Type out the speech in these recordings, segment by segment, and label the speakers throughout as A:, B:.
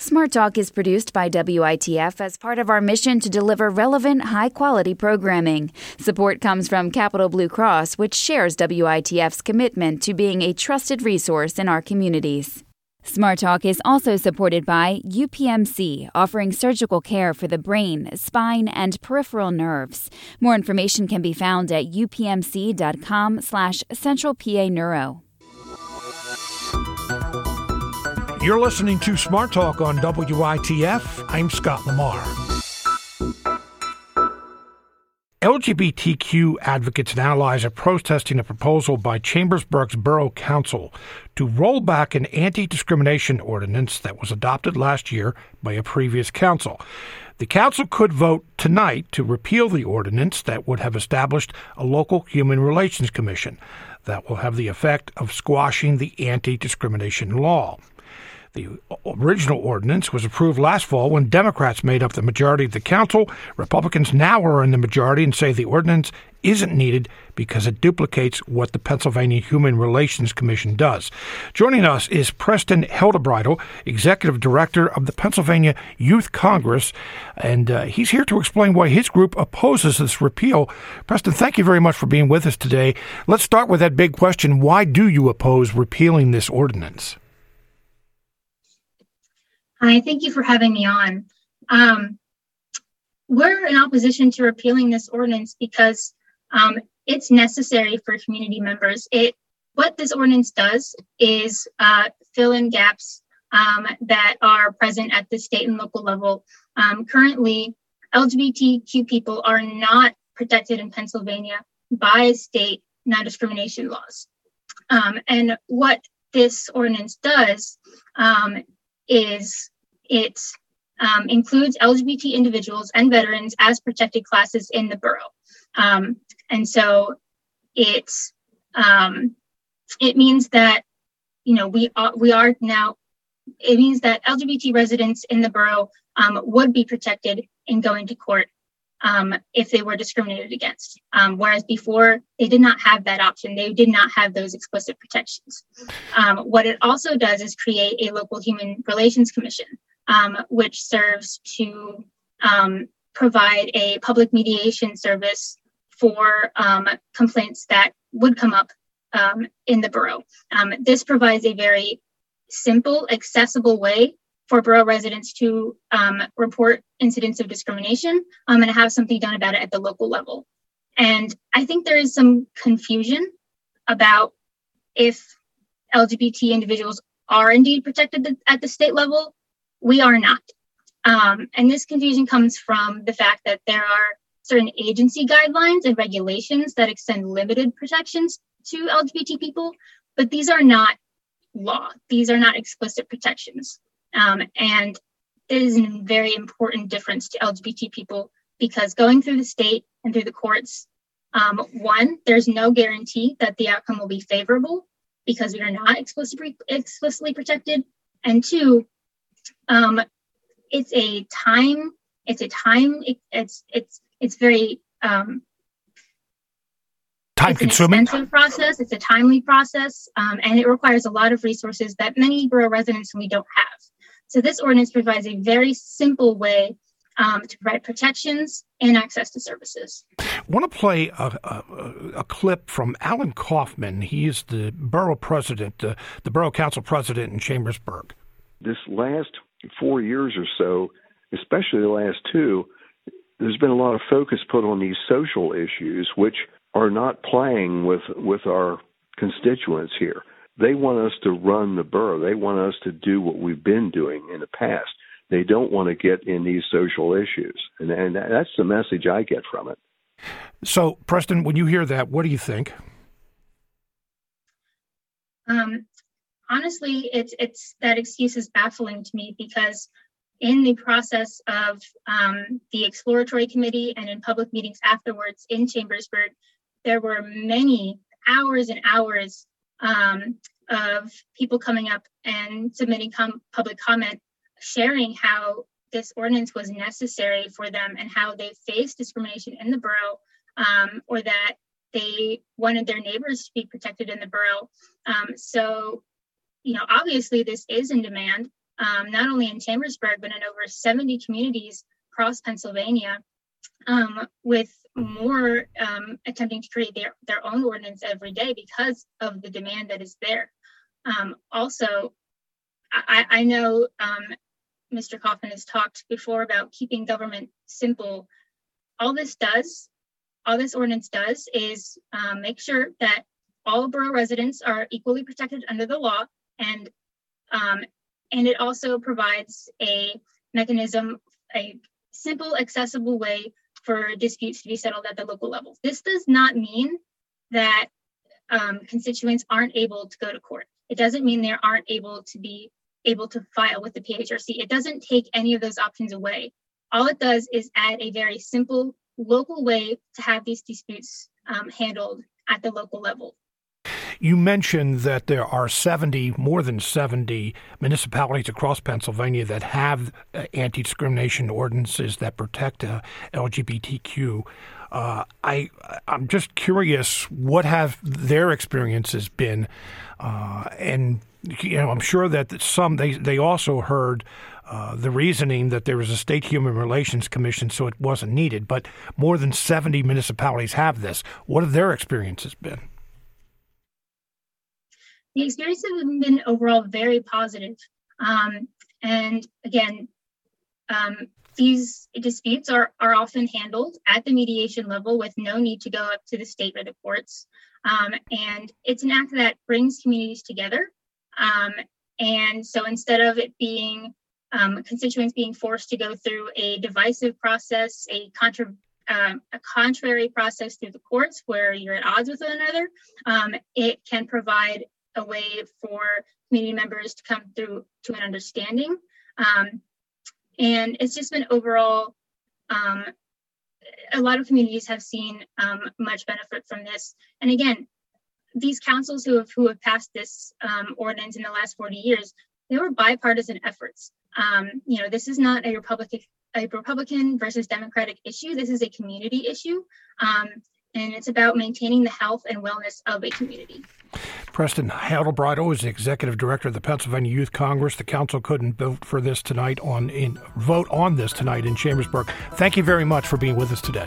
A: Smart Talk is produced by WITF as part of our mission to deliver relevant, high quality programming. Support comes from Capital Blue Cross, which shares WITF's commitment to being a trusted resource in our communities. Smart Talk is also supported by UPMC, offering surgical care for the brain, spine, and peripheral nerves. More information can be found at upmc.com slash
B: You're listening to Smart Talk on WITF. I'm Scott Lamar. LGBTQ advocates and allies are protesting a proposal by Chambersburg's Borough Council to roll back an anti discrimination ordinance that was adopted last year by a previous council. The council could vote tonight to repeal the ordinance that would have established a local human relations commission that will have the effect of squashing the anti discrimination law. The original ordinance was approved last fall when Democrats made up the majority of the council. Republicans now are in the majority and say the ordinance isn't needed because it duplicates what the Pennsylvania Human Relations Commission does. Joining us is Preston Heldibridle, Executive Director of the Pennsylvania Youth Congress, and uh, he's here to explain why his group opposes this repeal. Preston, thank you very much for being with us today. Let's start with that big question why do you oppose repealing this ordinance?
C: Hi, thank you for having me on. Um, we're in opposition to repealing this ordinance because um, it's necessary for community members. It what this ordinance does is uh, fill in gaps um, that are present at the state and local level. Um, currently, LGBTQ people are not protected in Pennsylvania by state non-discrimination laws. Um, and what this ordinance does um, is it um, includes LGBT individuals and veterans as protected classes in the borough. Um, and so it um, it means that you know we are we are now it means that LGBT residents in the borough um, would be protected in going to court um, if they were discriminated against. Um, whereas before, they did not have that option. They did not have those explicit protections. Um, what it also does is create a local human relations commission, um, which serves to um, provide a public mediation service for um, complaints that would come up in the borough. this provides a very simple, accessible way for borough residents to um, report incidents of discrimination um, and have something done about it at the local level. And I think there is some confusion about if LGBT individuals are indeed protected at the state level. We are not. Um, and this confusion comes from the fact that there are certain agency guidelines and regulations that extend limited protections to LGBT people, but these are not law. These are not explicit protections. Um, and it is a very important difference to LGBT people because going through the state and through the courts, um, one, there's no guarantee that the outcome will be favorable because we are not explicitly, explicitly protected. And two, um, it's a time, it's a time, it, it's it's it's very um,
B: time
C: it's
B: consuming
C: process. It's a timely process, um, and it requires a lot of resources that many borough residents we don't have. So this ordinance provides a very simple way um, to provide protections and access to services.
B: I want to play a, a, a clip from Allen Coffman. He is the borough president, uh, the borough council president in Chambersburg.
D: This last four years or so, especially the last two, there's been a lot of focus put on these social issues, which are not playing with with our constituents here. They want us to run the borough. They want us to do what we've been doing in the past. They don't want to get in these social issues. And, and that's the message I get from it.
B: So, Preston, when you hear that, what do you think?
C: Um, honestly, it's it's that excuse is baffling to me because in the process of um, the exploratory committee and in public meetings afterwards in Chambersburg, there were many hours and hours um, of people coming up and submitting com- public comment, sharing how this ordinance was necessary for them and how they faced discrimination in the borough, um, or that they wanted their neighbors to be protected in the borough. Um, so, you know, obviously this is in demand. um, not only in Chambersburg, but in over 70 communities across Pennsylvania, um, with more um, attempting to create their, their own ordinance every day because of the demand that is there. Um, also, I, I know Mr. Um, Coffman has talked before about keeping government simple. All this does, all this ordinance does is um, make sure that all borough residents are equally protected under the law and um, and it also provides a mechanism, a simple, accessible way for disputes to be settled at the local level. This does not mean that um, constituents aren't able to go to court. It doesn't mean they aren't able to be able to file with the PHRC. It doesn't take any of those options away. All it does is add a very simple local way to have these disputes um, handled at the local level.
B: You mentioned that there are 70, more than 70 municipalities across Pennsylvania that have uh, anti discrimination ordinances that protect uh, LGBTQ. Uh, I I'm just curious what have their experiences been, uh, and you know I'm sure that some they they also heard uh, the reasoning that there was a state human relations commission, so it wasn't needed. But more than 70 municipalities have this. What have their experiences been?
C: The experiences have been overall very positive. Um, and again, um, these disputes are, are often handled at the mediation level with no need to go up to the state or the courts. Um, and it's an act that brings communities together. Um, and so instead of it being um, constituents being forced to go through a divisive process, a contra- um, a contrary process through the courts where you're at odds with one another, um, it can provide a way for community members to come through to an understanding. Um, and it's just been overall, um, a lot of communities have seen um, much benefit from this. And again, these councils who have who have passed this um, ordinance in the last 40 years, they were bipartisan efforts. Um, you know, this is not a Republican a Republican versus Democratic issue. This is a community issue. Um, and it's about maintaining the health and wellness of a community.
B: Preston Heldibridle is the executive director of the Pennsylvania Youth Congress. The council couldn't vote for this tonight on in vote on this tonight in Chambersburg. Thank you very much for being with us today.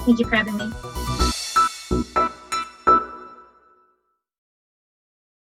C: Thank you for having me.